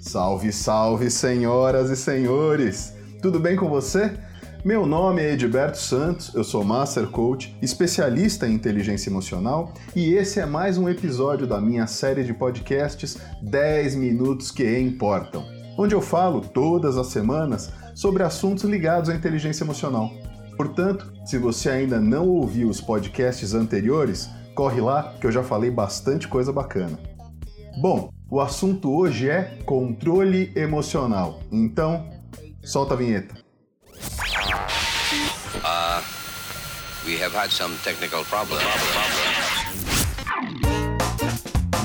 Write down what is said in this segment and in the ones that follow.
Salve, salve, senhoras e senhores! Tudo bem com você? Meu nome é Edberto Santos, eu sou Master Coach, especialista em inteligência emocional, e esse é mais um episódio da minha série de podcasts 10 Minutos que Importam, onde eu falo todas as semanas sobre assuntos ligados à inteligência emocional. Portanto, se você ainda não ouviu os podcasts anteriores, corre lá que eu já falei bastante coisa bacana. Bom, o assunto hoje é controle emocional. Então, solta a vinheta. Uh, we have had some technical problems.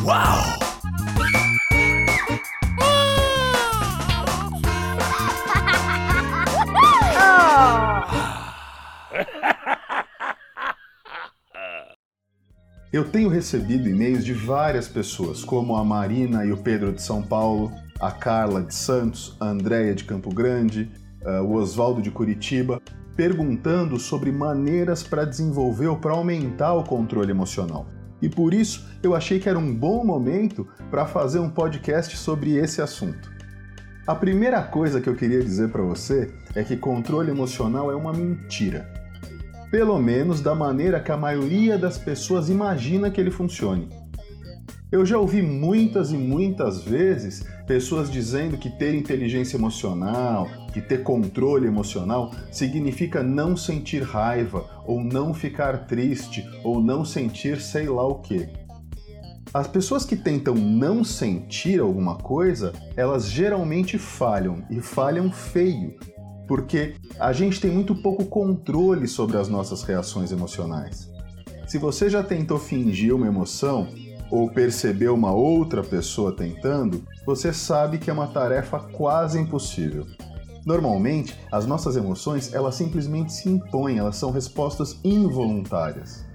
Wow! Eu tenho recebido e-mails de várias pessoas, como a Marina e o Pedro de São Paulo, a Carla de Santos, a Andréia de Campo Grande, uh, o Oswaldo de Curitiba, perguntando sobre maneiras para desenvolver ou para aumentar o controle emocional. E por isso eu achei que era um bom momento para fazer um podcast sobre esse assunto. A primeira coisa que eu queria dizer para você é que controle emocional é uma mentira pelo menos da maneira que a maioria das pessoas imagina que ele funcione. Eu já ouvi muitas e muitas vezes pessoas dizendo que ter inteligência emocional, que ter controle emocional, significa não sentir raiva, ou não ficar triste, ou não sentir sei lá o que. As pessoas que tentam não sentir alguma coisa, elas geralmente falham, e falham feio, porque a gente tem muito pouco controle sobre as nossas reações emocionais. Se você já tentou fingir uma emoção ou percebeu uma outra pessoa tentando, você sabe que é uma tarefa quase impossível. Normalmente, as nossas emoções, elas simplesmente se impõem, elas são respostas involuntárias.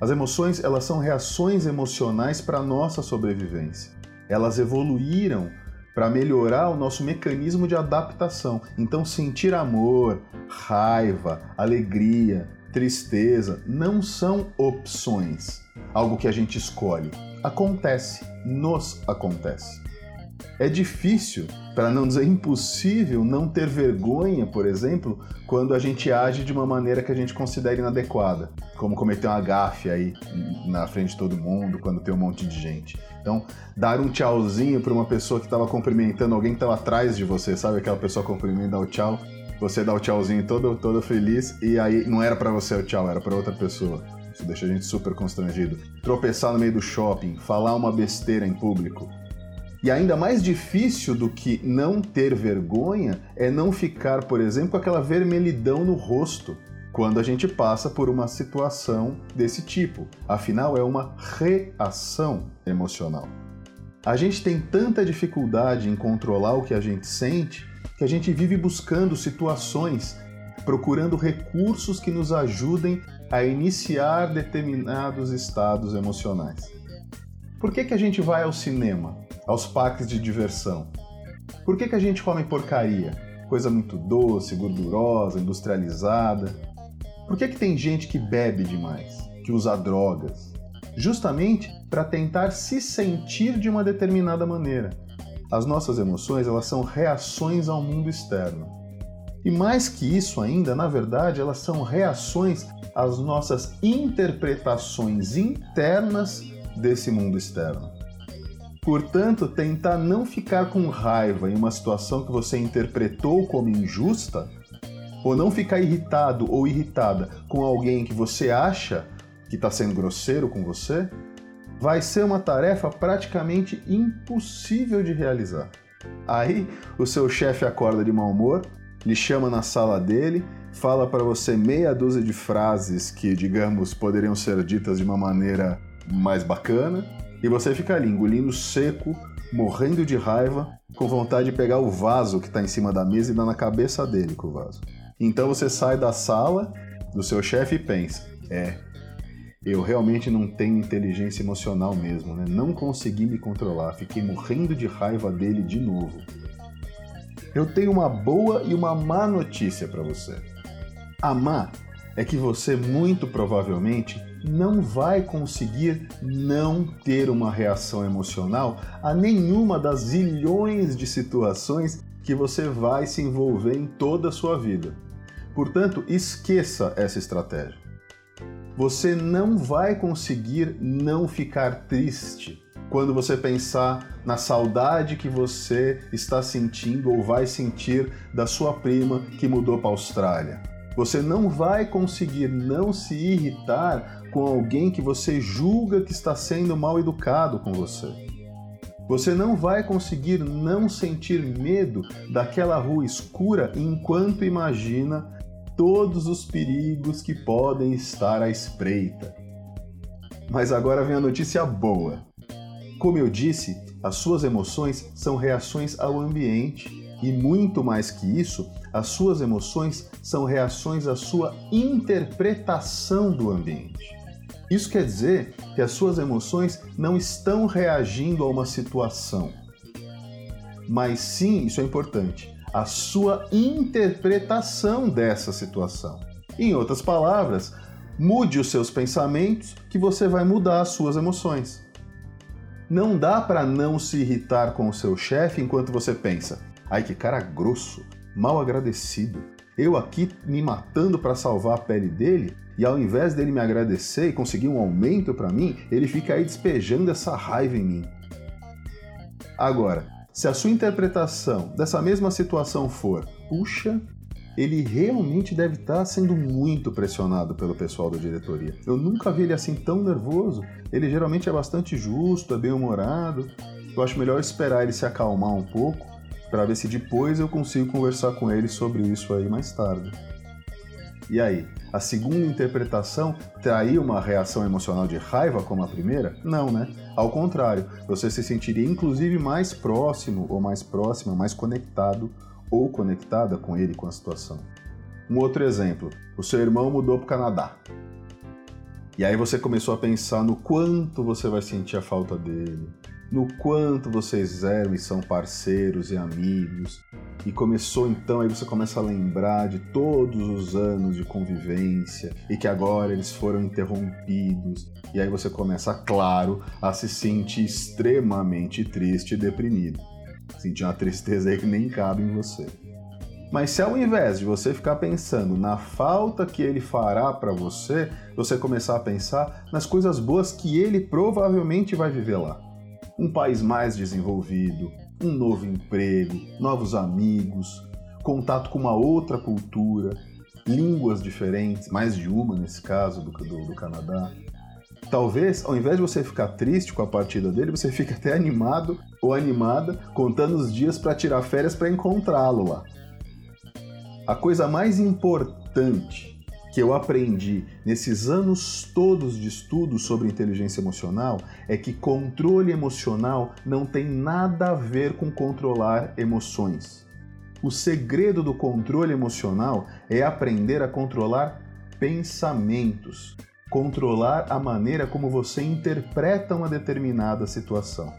As emoções, elas são reações emocionais para a nossa sobrevivência. Elas evoluíram para melhorar o nosso mecanismo de adaptação. Então, sentir amor, raiva, alegria, tristeza não são opções, algo que a gente escolhe. Acontece, nos acontece. É difícil, para não dizer impossível, não ter vergonha, por exemplo, quando a gente age de uma maneira que a gente considera inadequada, como cometer uma gafe aí na frente de todo mundo, quando tem um monte de gente. Então, dar um tchauzinho para uma pessoa que estava cumprimentando alguém que estava atrás de você, sabe aquela pessoa cumprimenta, dá o tchau, você dá o tchauzinho todo, todo feliz e aí não era para você o tchau, era para outra pessoa. Isso deixa a gente super constrangido. Tropeçar no meio do shopping, falar uma besteira em público, e ainda mais difícil do que não ter vergonha é não ficar, por exemplo, com aquela vermelhidão no rosto quando a gente passa por uma situação desse tipo. Afinal, é uma reação emocional. A gente tem tanta dificuldade em controlar o que a gente sente que a gente vive buscando situações, procurando recursos que nos ajudem a iniciar determinados estados emocionais. Por que, que a gente vai ao cinema? aos parques de diversão. Por que, que a gente come porcaria? Coisa muito doce, gordurosa, industrializada. Por que, que tem gente que bebe demais, que usa drogas? Justamente para tentar se sentir de uma determinada maneira. As nossas emoções elas são reações ao mundo externo. E mais que isso ainda, na verdade, elas são reações às nossas interpretações internas desse mundo externo. Portanto, tentar não ficar com raiva em uma situação que você interpretou como injusta, ou não ficar irritado ou irritada com alguém que você acha que está sendo grosseiro com você, vai ser uma tarefa praticamente impossível de realizar. Aí o seu chefe acorda de mau humor, lhe chama na sala dele, fala para você meia dúzia de frases que, digamos, poderiam ser ditas de uma maneira mais bacana, e você fica ali engolindo seco, morrendo de raiva, com vontade de pegar o vaso que está em cima da mesa e dar na cabeça dele com o vaso. Então você sai da sala do seu chefe e pensa: é, eu realmente não tenho inteligência emocional mesmo, né? Não consegui me controlar, fiquei morrendo de raiva dele de novo. Eu tenho uma boa e uma má notícia para você. A má é que você muito provavelmente não vai conseguir não ter uma reação emocional a nenhuma das zilhões de situações que você vai se envolver em toda a sua vida. Portanto, esqueça essa estratégia. Você não vai conseguir não ficar triste quando você pensar na saudade que você está sentindo ou vai sentir da sua prima que mudou para a Austrália. Você não vai conseguir não se irritar com alguém que você julga que está sendo mal educado com você. Você não vai conseguir não sentir medo daquela rua escura enquanto imagina todos os perigos que podem estar à espreita. Mas agora vem a notícia boa. Como eu disse, as suas emoções são reações ao ambiente e, muito mais que isso, as suas emoções são reações à sua interpretação do ambiente. Isso quer dizer que as suas emoções não estão reagindo a uma situação, mas sim, isso é importante, a sua interpretação dessa situação. Em outras palavras, mude os seus pensamentos que você vai mudar as suas emoções. Não dá para não se irritar com o seu chefe enquanto você pensa: ai que cara grosso, mal agradecido. Eu aqui me matando para salvar a pele dele e ao invés dele me agradecer e conseguir um aumento para mim, ele fica aí despejando essa raiva em mim. Agora, se a sua interpretação dessa mesma situação for: puxa, ele realmente deve estar sendo muito pressionado pelo pessoal da diretoria. Eu nunca vi ele assim tão nervoso. Ele geralmente é bastante justo, é bem-humorado. Eu acho melhor esperar ele se acalmar um pouco para ver se depois eu consigo conversar com ele sobre isso aí mais tarde. E aí, a segunda interpretação traiu uma reação emocional de raiva como a primeira? Não, né? Ao contrário, você se sentiria inclusive mais próximo ou mais próxima, mais conectado ou conectada com ele, com a situação. Um outro exemplo: o seu irmão mudou para o Canadá. E aí você começou a pensar no quanto você vai sentir a falta dele, no quanto vocês eram e são parceiros e amigos. E começou então, aí você começa a lembrar de todos os anos de convivência e que agora eles foram interrompidos. E aí você começa, claro, a se sentir extremamente triste e deprimido. Sentir uma tristeza aí que nem cabe em você. Mas se ao invés de você ficar pensando na falta que ele fará para você, você começar a pensar nas coisas boas que ele provavelmente vai viver lá. Um país mais desenvolvido, um novo emprego, novos amigos, contato com uma outra cultura, línguas diferentes, mais de uma nesse caso do, do, do Canadá. Talvez, ao invés de você ficar triste com a partida dele, você fique até animado ou animada contando os dias para tirar férias para encontrá-lo lá. A coisa mais importante que eu aprendi nesses anos todos de estudo sobre inteligência emocional é que controle emocional não tem nada a ver com controlar emoções. O segredo do controle emocional é aprender a controlar pensamentos, controlar a maneira como você interpreta uma determinada situação.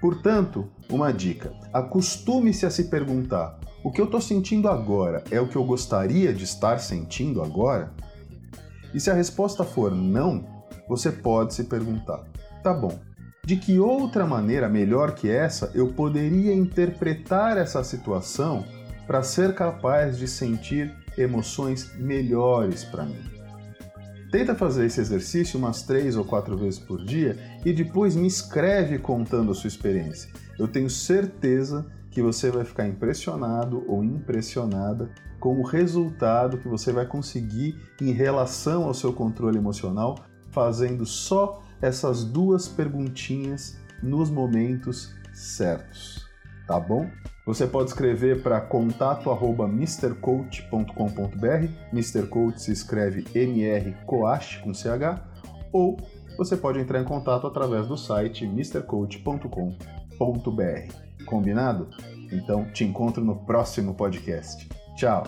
Portanto, uma dica: acostume-se a se perguntar: o que eu estou sentindo agora é o que eu gostaria de estar sentindo agora? E se a resposta for não, você pode se perguntar: tá bom, de que outra maneira melhor que essa eu poderia interpretar essa situação para ser capaz de sentir emoções melhores para mim? Tenta fazer esse exercício umas três ou quatro vezes por dia e depois me escreve contando a sua experiência. Eu tenho certeza que você vai ficar impressionado ou impressionada com o resultado que você vai conseguir em relação ao seu controle emocional fazendo só essas duas perguntinhas nos momentos certos, tá bom? Você pode escrever para contato@mrcoach.com.br. Mr. Coach se escreve M Coach com CH ou você pode entrar em contato através do site mrcoach.com.br. Combinado? Então te encontro no próximo podcast. Tchau.